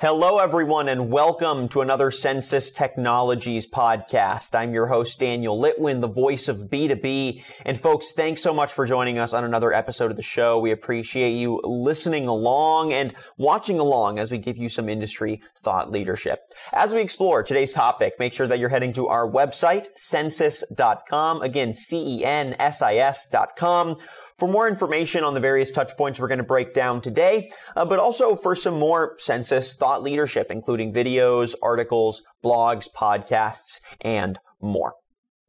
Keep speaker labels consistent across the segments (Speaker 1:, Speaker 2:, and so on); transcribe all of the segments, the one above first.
Speaker 1: Hello, everyone, and welcome to another Censis Technologies podcast. I'm your host, Daniel Litwin, the voice of B2B. And folks, thanks so much for joining us on another episode of the show. We appreciate you listening along and watching along as we give you some industry thought leadership. As we explore today's topic, make sure that you're heading to our website, censis.com. Again, C-E-N-S-I-S.com for more information on the various touch points we're going to break down today, uh, but also for some more Censis thought leadership, including videos, articles, blogs, podcasts, and more.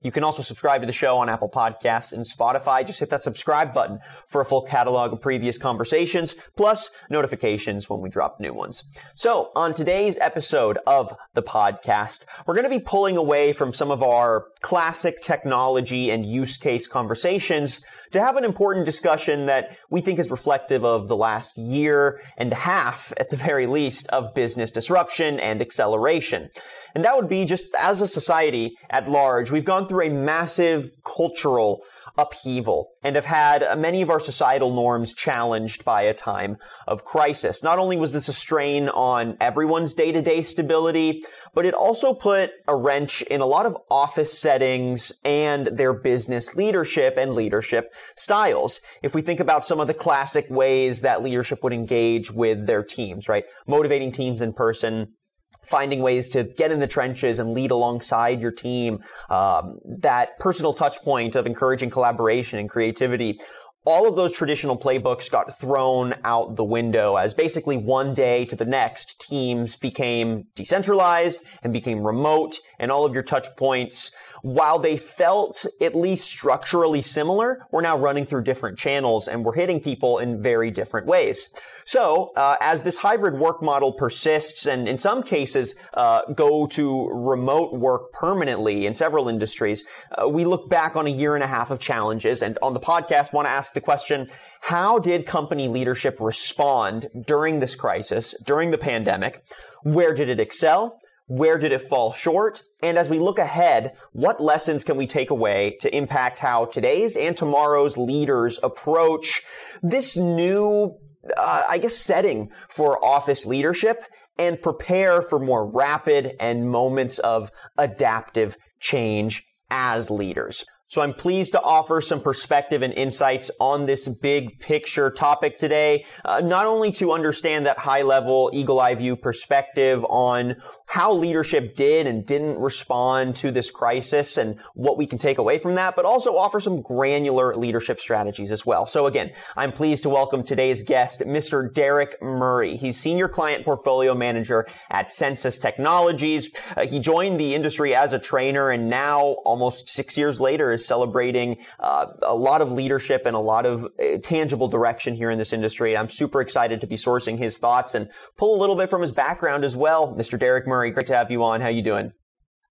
Speaker 1: You can also subscribe to the show on Apple Podcasts and Spotify. Just hit that subscribe button for a full catalog of previous conversations, plus notifications when we drop new ones. So on today's episode of the podcast, we're going to be pulling away from some of our classic technology and use case conversations to have an important discussion that we think is reflective of the last year and a half, at the very least, of business disruption and acceleration. And that would be just as a society at large, we've gone through a massive cultural upheaval and have had many of our societal norms challenged by a time of crisis. Not only was this a strain on everyone's day-to-day stability, but it also put a wrench in a lot of office settings and their business leadership and leadership styles. If we think about some of the classic ways that leadership would engage with their teams, right? Motivating teams in person, finding ways to get in the trenches and lead alongside your team, um, that personal touch point of encouraging collaboration and creativity. All of those traditional playbooks got thrown out the window as basically one day to the next teams became decentralized and became remote and all of your touch points while they felt at least structurally similar, we're now running through different channels and we're hitting people in very different ways. So, uh, as this hybrid work model persists, and in some cases uh, go to remote work permanently in several industries, uh, we look back on a year and a half of challenges, and on the podcast, want to ask the question: How did company leadership respond during this crisis, during the pandemic? Where did it excel? Where did it fall short? And as we look ahead, what lessons can we take away to impact how today's and tomorrow's leaders approach this new uh, I guess, setting for office leadership and prepare for more rapid and moments of adaptive change as leaders. So I'm pleased to offer some perspective and insights on this big picture topic today, uh, not only to understand that high level eagle eye view perspective on how leadership did and didn't respond to this crisis and what we can take away from that, but also offer some granular leadership strategies as well. So again, I'm pleased to welcome today's guest, Mr. Derek Murray. He's Senior Client Portfolio Manager at Censis Technologies. Uh, he joined the industry as a trainer and now, almost six years later, is celebrating uh, a lot of leadership and a lot of uh, tangible direction here in this industry. I'm super excited to be sourcing his thoughts and pull a little bit from his background as well. Mr. Derek Murray, Murray, great to have you on. How you doing?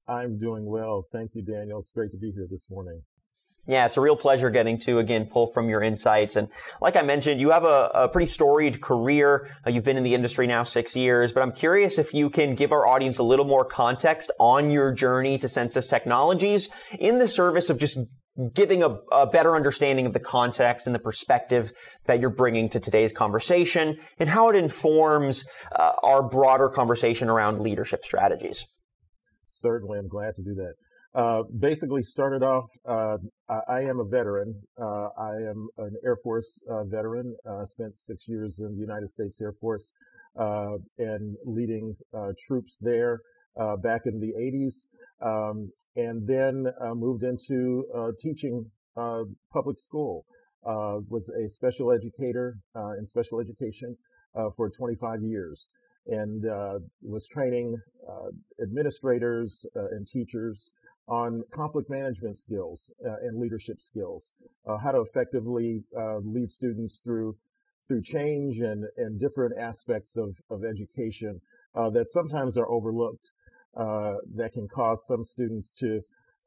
Speaker 2: I'm doing well. Thank you, Daniel. It's great to be here this morning.
Speaker 1: Yeah, it's a real pleasure getting to again pull from your insights. And like I mentioned, you have a, a pretty storied career. Uh, you've been in the industry now six years, but I'm curious if you can give our audience a little more context on your journey to Censis Technologies in the service of just giving a, a, better understanding of the context and the perspective that you're bringing to today's conversation and how it informs uh, our broader conversation around leadership strategies.
Speaker 2: Certainly, I'm glad to do that. Uh, basically, started off, uh, I, am a veteran. Uh, I am an Air Force uh, veteran, uh, spent six years in the United States Air Force and leading troops there back in the 80s um, and then uh, moved into uh, teaching uh, public school. Uh, was a special educator uh, in special education uh, for 25 years, and was training administrators and teachers on conflict management skills and leadership skills, how to effectively lead students through through change and, and different aspects of, of education that sometimes are overlooked uh, that can cause some students to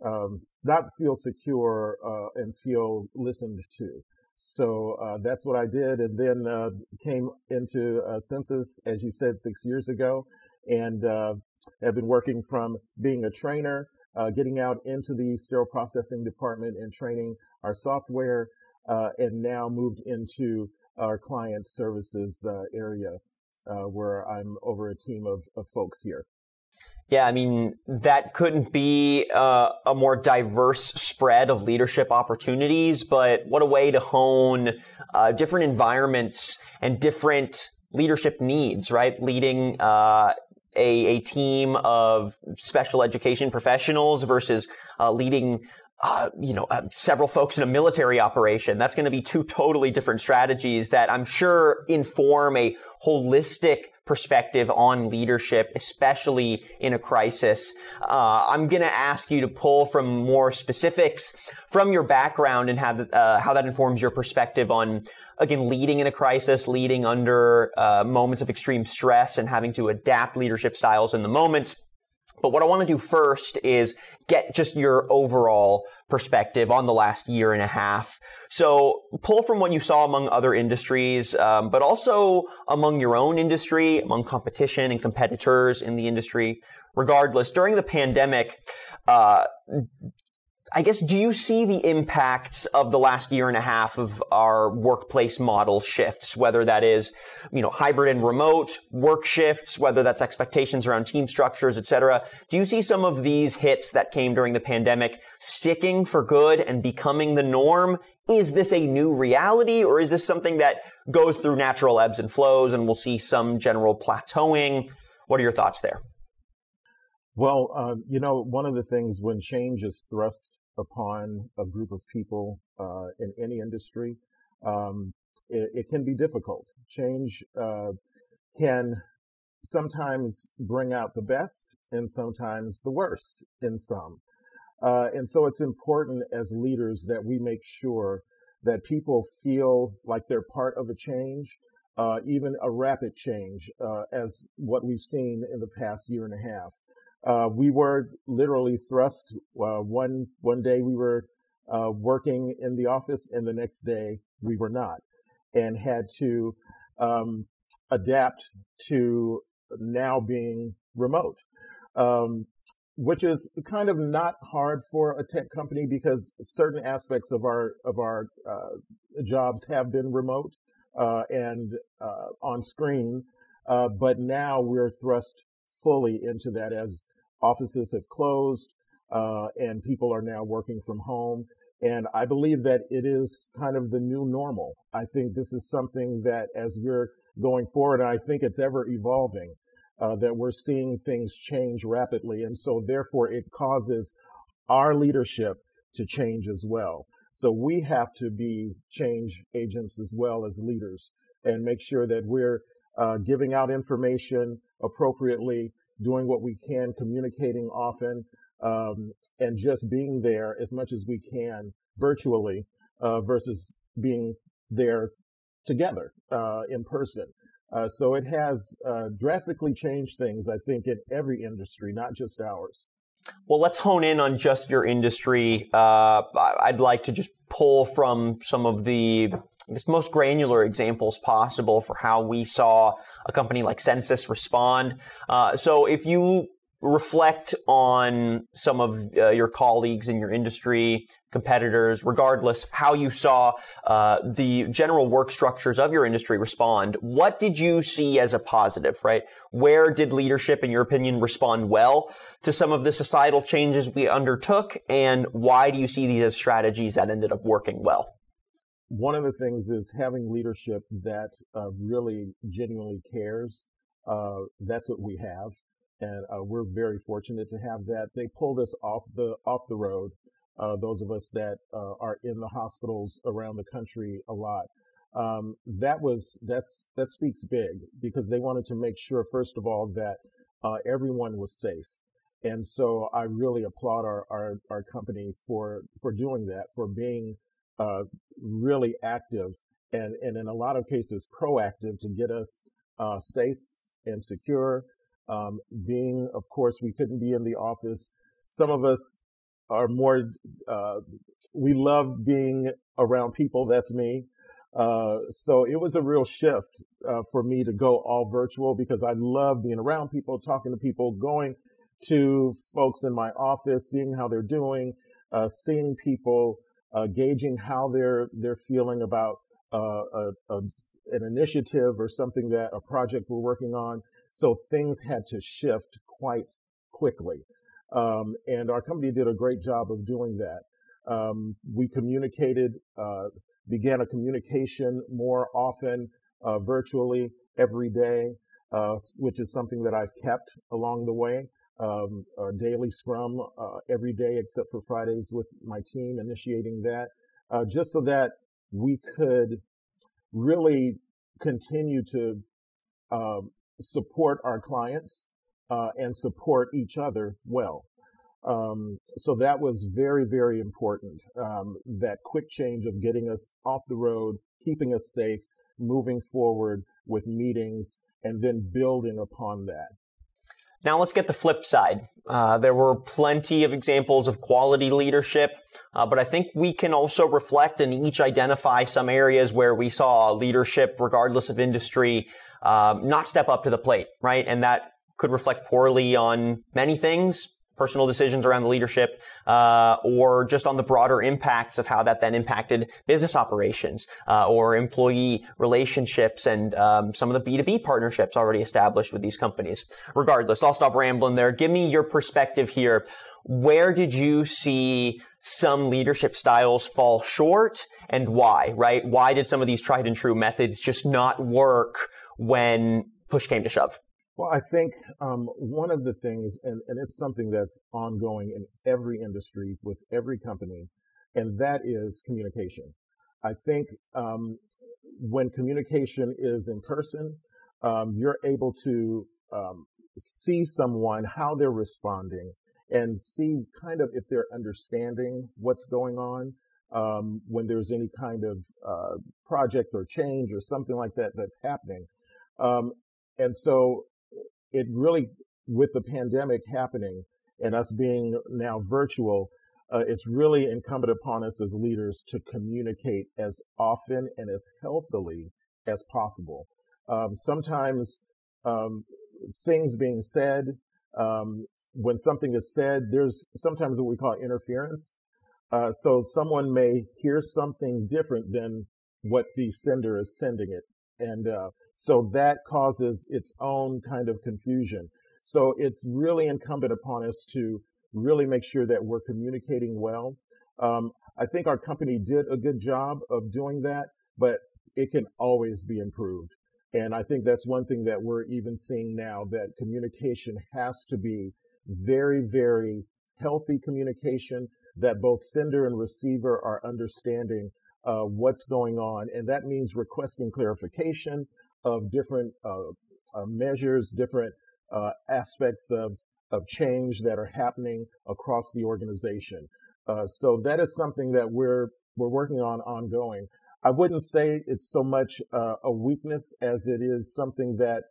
Speaker 2: um, not feel secure uh, and feel listened to. So uh, that's what I did, and then uh, came into Censis, as you said, six years ago, and uh, have been working from being a trainer, getting out into the sterile processing department and training our software, and now moved into our client services area uh, where I'm over a team of, of folks here.
Speaker 1: Yeah, I mean, that couldn't be uh, a more diverse spread of leadership opportunities, but what a way to hone uh, different environments and different leadership needs, right? Leading uh, a, a team of special education professionals versus uh, leading uh, you know, uh, several folks in a military operation. That's going to be two totally different strategies that I'm sure inform a holistic perspective on leadership, especially in a crisis. Uh, I'm going to ask you to pull from more specifics from your background and how, uh, how that informs your perspective on, again, leading in a crisis, leading under uh, moments of extreme stress and having to adapt leadership styles in the moment. But what I want to do first is get just your overall perspective on the last year and a half. So pull from what you saw among other industries, um, but also among your own industry, among competition and competitors in the industry. Regardless, during the pandemic, uh, I guess, do you see the impacts of the last year and a half of our workplace model shifts, whether that is, you know, hybrid and remote work shifts, whether that's expectations around team structures, et cetera? Do you see some of these hits that came during the pandemic sticking for good and becoming the norm? Is this a new reality or is this something that goes through natural ebbs and flows and we'll see some general plateauing? What are your thoughts there?
Speaker 2: Well, uh, you know, one of the things when change is thrust upon a group of people uh, in any industry, um, it, it, can be difficult. Change uh, can sometimes bring out the best and sometimes the worst in some. Uh, and so it's important as leaders that we make sure that people feel like they're part of a change, uh, even a rapid change, uh, as what we've seen in the past year and a half uh, we were literally thrust. Uh, one one day we were uh, working in the office, and the next day we were not, and had to um, adapt to now being remote, um, which is kind of not hard for a tech company because certain aspects of our of our uh, jobs have been remote uh, and uh, on screen, but now we're thrust fully into that as offices have closed uh, and people are now working from home. And I believe that it is kind of the new normal. I think this is something that as we're going forward, I think it's ever evolving, uh, that we're seeing things change rapidly. And so therefore it causes our leadership to change as well. So we have to be change agents as well as leaders and make sure that we're uh, giving out information appropriately, doing what we can, communicating often, um, and just being there as much as we can virtually uh, versus being there together uh, in person. Uh, so it has uh, drastically changed things, I think, in every industry, not just ours.
Speaker 1: Well, let's hone in on just your industry. Uh, I'd like to just pull from some of the I guess, most granular examples possible for how we saw a company like Censis respond. Uh, so if you reflect on some of uh, your colleagues in your industry, competitors, regardless how you saw uh, the general work structures of your industry respond, what did you see as a positive, right? Where did leadership, in your opinion, respond well to some of the societal changes we undertook? And why do you see these as strategies that ended up working well?
Speaker 2: One of the things is having leadership that uh, really genuinely cares. Uh, that's what we have, and uh, we're very fortunate to have that. They pulled us off the off the road. Uh, those of us that uh, are in the hospitals around the country a lot. Um, that was that's that speaks big because they wanted to make sure, first of all, that uh, everyone was safe. And so I really applaud our, our, our company for, for doing that, for being uh, really active and, and in a lot of cases proactive to get us uh, safe and secure. Um, being, of course, we couldn't be in the office. Some of us are more, uh, we love being around people. That's me. Uh, so it was a real shift uh, for me to go all virtual because I love being around people, talking to people, going to folks in my office, seeing how they're doing, uh, seeing people uh, gauging how they're they're feeling about uh, a, a, an initiative or something that a project we're working on. So things had to shift quite quickly. Um, and our company did a great job of doing that. Um, we communicated, uh, began a communication more often uh, virtually every day, uh, which is something that I've kept along the way. Um, daily scrum uh, every day except for Fridays with my team, initiating that, uh, just so that we could really continue to um, support our clients uh, and support each other well. Um, so that was very, very important. Um, that quick change of getting us off the road, keeping us safe, moving forward with meetings, and then building upon that.
Speaker 1: Now let's get the flip side. Uh, there were plenty of examples of quality leadership, uh, but I think we can also reflect and each identify some areas where we saw leadership, regardless of industry, um, not step up to the plate, right? And that could reflect poorly on many things, personal decisions around the leadership, uh, or just on the broader impacts of how that then impacted business operations uh, or employee relationships and um, some of the B2B partnerships already established with these companies. Regardless, I'll stop rambling there. Give me your perspective here. Where did you see some leadership styles fall short and why, right? Why did some of these tried and true methods just not work when push came to shove?
Speaker 2: Well, I think um, one of the things, and, and it's something that's ongoing in every industry with every company, and that is communication. I think um, when communication is in person, um, you're able to um, see someone, how they're responding, and see kind of if they're understanding what's going on. Um, when there's any kind of uh, project or change or something like that that's happening. Um, and so it really, with the pandemic happening and us being now virtual, uh, it's really incumbent upon us as leaders to communicate as often and as healthily as possible. Um, sometimes um, things being said, um, when something is said, there's sometimes what we call interference. Uh, so someone may hear something different than what the sender is sending it, and uh, so that causes its own kind of confusion. So it's really incumbent upon us to really make sure that we're communicating well. Um, I think our company did a good job of doing that, but it can always be improved. And I think that's one thing that we're even seeing now that communication has to be very, very healthy communication that both sender and receiver are understanding uh, what's going on. And that means requesting clarification, of different uh, uh, measures, different uh, aspects of, of change that are happening across the organization. Uh, so that is something that we're we're working on ongoing. I wouldn't say it's so much uh, a weakness as it is something that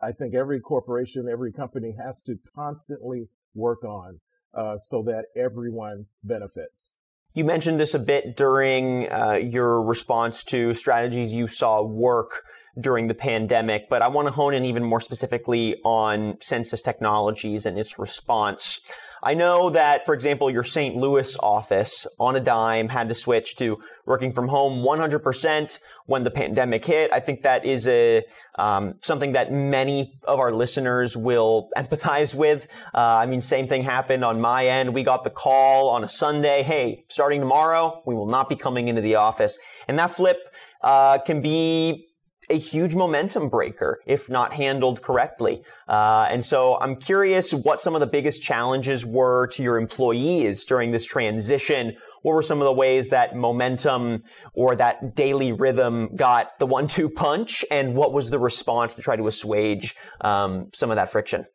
Speaker 2: I think every corporation, every company has to constantly work on uh, so that everyone benefits.
Speaker 1: You mentioned this a bit during uh, your response to strategies you saw work during the pandemic, but I want to hone in even more specifically on Censis Technologies and its response. I know that, for example, your St. Louis office on a dime had to switch to working from home 100% when the pandemic hit. I think that is a um, something that many of our listeners will empathize with. Uh, I mean, same thing happened on my end. We got the call on a Sunday. Hey, starting tomorrow, we will not be coming into the office, and that flip uh, can be a huge momentum breaker if not handled correctly. Uh, and so I'm curious what some of the biggest challenges were to your employees during this transition. What were some of the ways that momentum or that daily rhythm got the one-two punch, and what was the response to try to assuage um, some of that friction?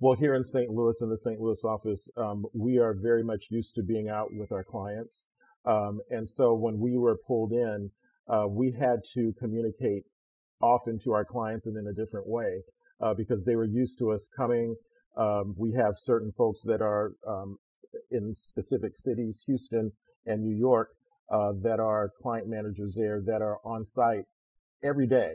Speaker 2: Well, here in St. Louis, in the St. Louis office, um, we are very much used to being out with our clients. Um, and so when we were pulled in, uh, we had to communicate often to our clients and in a different way uh, because they were used to us coming. Um, we have certain folks that are um, in specific cities, Houston and New York, uh, that are client managers there that are on site every day,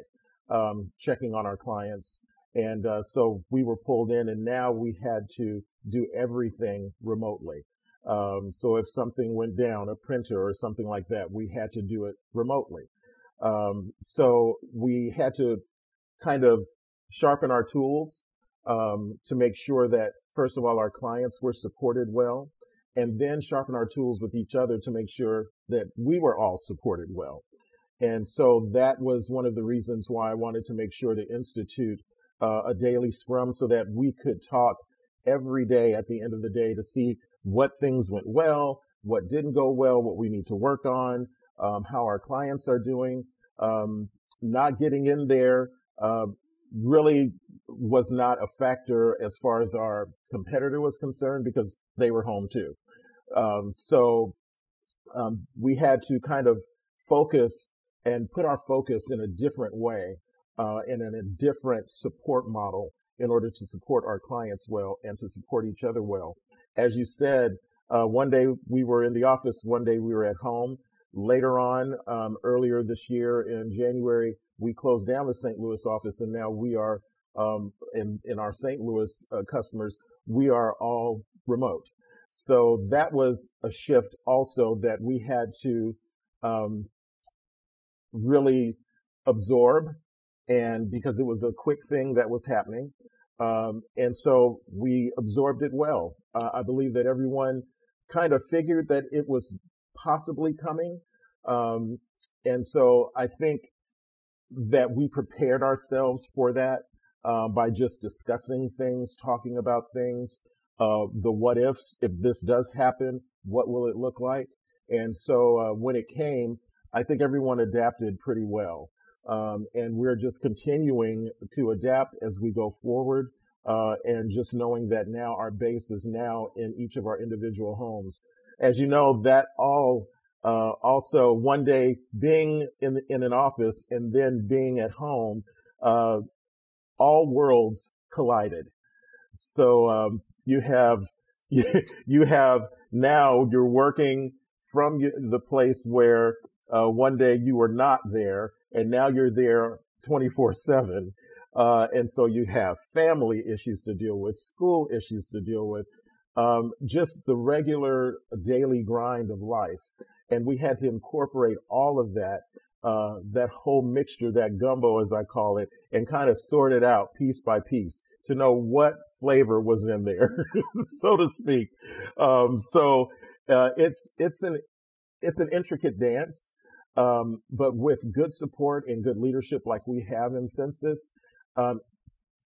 Speaker 2: um, checking on our clients. And uh, so we were pulled in, and now we had to do everything remotely. Um, so if something went down, a printer or something like that, we had to do it remotely. Um, so we had to kind of sharpen our tools um, to make sure that, first of all, our clients were supported well, and then sharpen our tools with each other to make sure that we were all supported well. And so that was one of the reasons why I wanted to make sure to institute uh, a daily scrum so that we could talk every day at the end of the day to see what things went well, what didn't go well, what we need to work on, um, how our clients are doing. Um, not getting in there uh, really was not a factor as far as our competitor was concerned because they were home too. Um, so um, we had to kind of focus and put our focus in a different way uh, and in a different support model in order to support our clients well and to support each other well. As you said, uh, one day we were in the office, one day we were at home. Later on, um, earlier this year in January, we closed down the St. Louis office, and now we are um, in in our St. Louis uh, customers. We are all remote, so that was a shift also that we had to um, really absorb, and because it was a quick thing that was happening, um, and so we absorbed it well. Uh, I believe that everyone kind of figured that it was possibly coming. Um, and so I think that we prepared ourselves for that uh, by just discussing things, talking about things, uh, the what ifs. If this does happen, what will it look like? And so uh, when it came, I think everyone adapted pretty well. Um, and we're just continuing to adapt as we go forward. Uh, and just knowing that now our base is now in each of our individual homes. As you know, that all uh, also one day being in in an office and then being at home, uh, all worlds collided. So um, you have you have now you're working from the place where uh, one day you were not there, and now you're there 24 seven. Uh, and so you have family issues to deal with, school issues to deal with, um, just the regular daily grind of life. And we had to incorporate all of that, uh, that whole mixture, that gumbo, as I call it, and kind of sort it out piece by piece to know what flavor was in there, so to speak. Um, so, uh, it's, it's an, it's an intricate dance. Um, but with good support and good leadership like we have in Censis, um,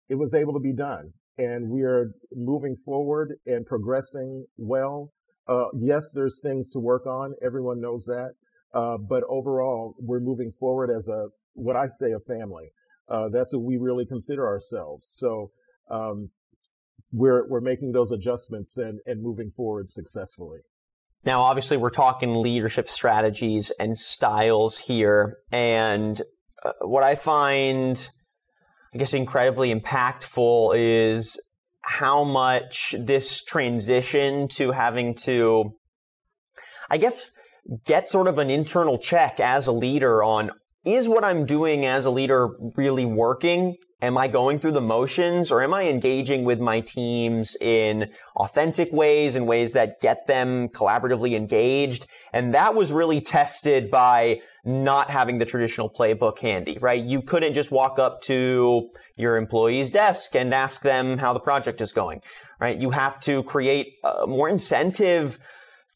Speaker 2: it was able to be done. And we are moving forward and progressing well. Uh, yes, there's things to work on. Everyone knows that. Uh, but overall, we're moving forward as a, what I say, a family. Uh, that's what we really consider ourselves. So, um, we're, we're making those adjustments and, and moving forward successfully.
Speaker 1: Now, obviously, we're talking leadership strategies and styles here. And uh, what I find I guess incredibly impactful is how much this transition to having to, I guess, get sort of an internal check as a leader on is what I'm doing as a leader really working? Am I going through the motions or am I engaging with my teams in authentic ways, in ways that get them collaboratively engaged? And that was really tested by not having the traditional playbook handy, right? You couldn't just walk up to your employee's desk and ask them how the project is going, right? You have to create uh, more incentive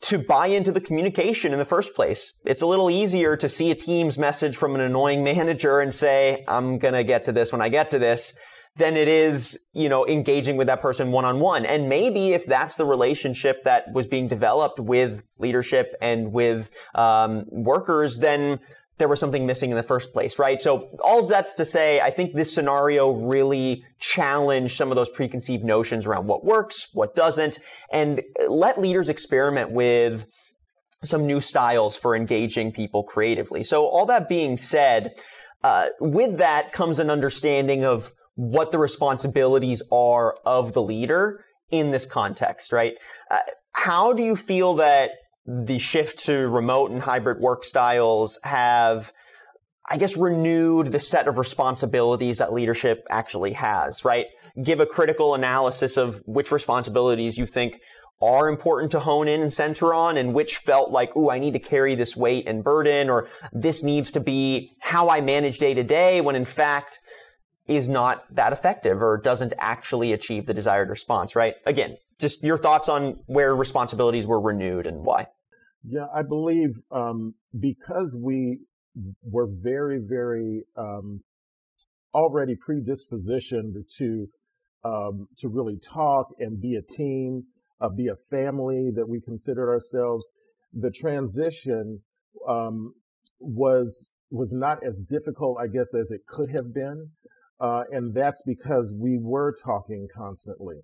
Speaker 1: to buy into the communication in the first place. It's a little easier to see a team's message from an annoying manager and say, I'm going to get to this when I get to this than it is, you know, engaging with that person one on one. And maybe if that's the relationship that was being developed with leadership and with um, workers, then there was something missing in the first place, right? So all of that's to say, I think this scenario really challenged some of those preconceived notions around what works, what doesn't, and let leaders experiment with some new styles for engaging people creatively. So all that being said, uh, with that comes an understanding of what the responsibilities are of the leader in this context, right? Uh, how do you feel that the shift to remote and hybrid work styles have, I guess, renewed the set of responsibilities that leadership actually has, right? Give a critical analysis of which responsibilities you think are important to hone in and center on and which felt like, ooh, I need to carry this weight and burden or this needs to be how I manage day to day when in fact is not that effective or doesn't actually achieve the desired response, right? Again, just your thoughts on where responsibilities were renewed and why.
Speaker 2: Yeah, I believe um, because we were very, very um, already predispositioned to um, to really talk and be a team uh, be a family that we considered ourselves. The transition um, was was not as difficult, I guess, as it could have been, uh, and that's because we were talking constantly.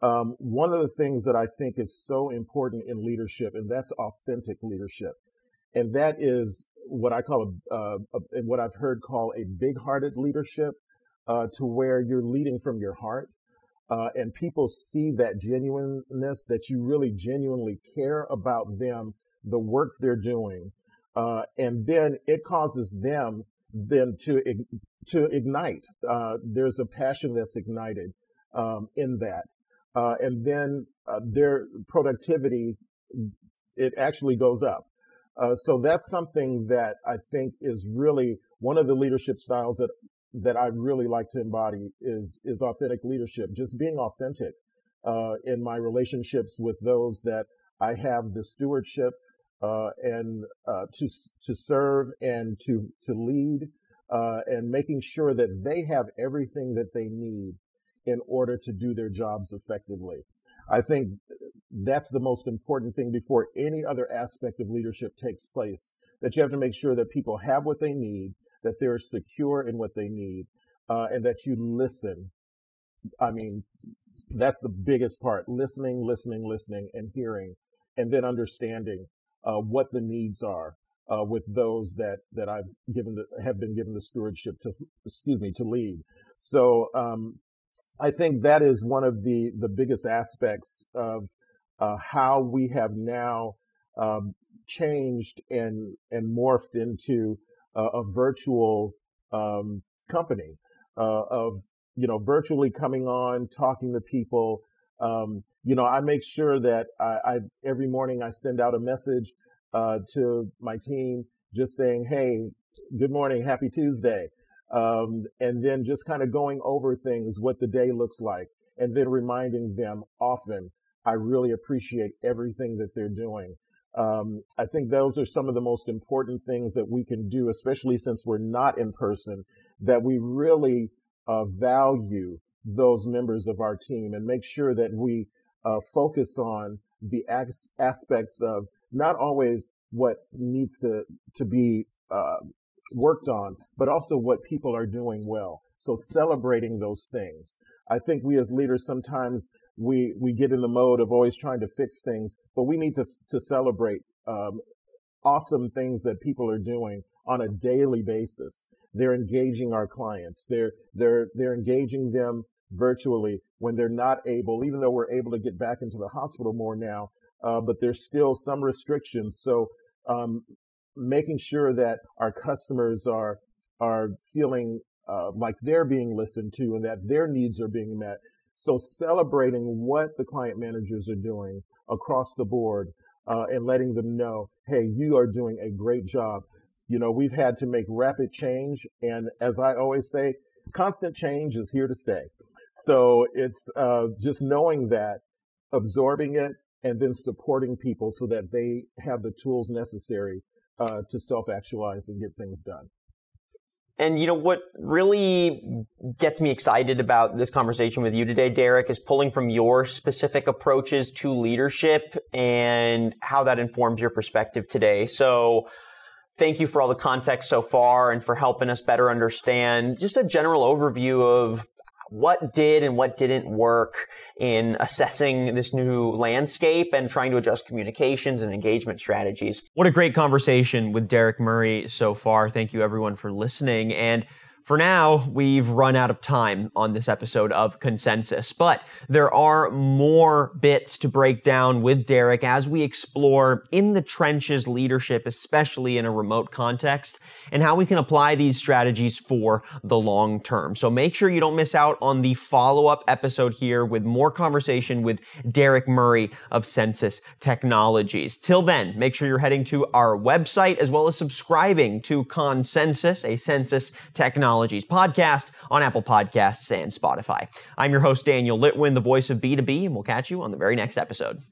Speaker 2: Um, one of the things that I think is so important in leadership, and that's authentic leadership, and that is what I call a, uh, a what I've heard call a big-hearted leadership, uh, to where you're leading from your heart uh, and people see that genuineness that you really genuinely care about them, the work they're doing, uh, and then it causes them then to to ignite. Uh, there's a passion that's ignited um, in that, uh, and then uh, their productivity it actually goes up. Uh, so that's something that I think is really one of the leadership styles that that I really like to embody is is authentic leadership. Just being authentic uh, in my relationships with those that I have the stewardship uh, and uh, to to serve and to to lead, uh, and making sure that they have everything that they need in order to do their jobs effectively. I think that's the most important thing before any other aspect of leadership takes place. That you have to make sure that people have what they need that they're secure in what they need, uh, and that you listen. I mean, that's the biggest part: listening, listening, listening, and hearing, and then understanding uh, what the needs are uh, with those that that I've given the, have been given the stewardship to excuse me to lead. So um, I think that is one of the the biggest aspects of uh, how we have now um, changed and and morphed into uh, a virtual um, company uh, of you know virtually coming on, talking to people. Um, you know, I make sure that I, I, every morning I send out a message uh, to my team, just saying, "Hey, good morning, happy Tuesday," um, and then just kind of going over things, what the day looks like, and then reminding them often, I really appreciate everything that they're doing. Um, I think those are some of the most important things that we can do, especially since we're not in person, that we really uh, value those members of our team and make sure that we uh, focus on the as- aspects of not always what needs to to be uh, worked on, but also what people are doing well. So celebrating those things. I think we as leaders sometimes we we get in the mode of always trying to fix things, but we need to to celebrate um, awesome things that people are doing on a daily basis. They're engaging our clients. They're they're they're engaging them virtually when they're not able, even though we're able to get back into the hospital more now. Uh, but there's still some restrictions. So um, making sure that our customers are are feeling uh, like they're being listened to and that their needs are being met so celebrating what the client managers are doing across the board uh, and letting them know, hey, you are doing a great job. You know, we've had to make rapid change. And as I always say, constant change is here to stay. So it's uh, just knowing that, absorbing it, and then supporting people so that they have the tools necessary uh, to self actualize and get things done.
Speaker 1: And you know what really gets me excited about this conversation with you today, Derek, is pulling from your specific approaches to leadership and how that informs your perspective today. So thank you for all the context so far and for helping us better understand just a general overview of what did and what didn't work in assessing this new landscape and trying to adjust communications and engagement strategies. What a great conversation with Derek Murray so far. Thank you everyone for listening. And For now, we've run out of time on this episode of Consensus, but there are more bits to break down with Derek as we explore in the trenches leadership, especially in a remote context, and how we can apply these strategies for the long term. So make sure you don't miss out on the follow up episode here with more conversation with Derek Murray of Censis Technologies. Till then, make sure you're heading to our website as well as subscribing to Consensus, a Censis technology Technologies podcast on Apple Podcasts and Spotify. I'm your host, Daniel Litwin, the voice of B2B, and we'll catch you on the very next episode.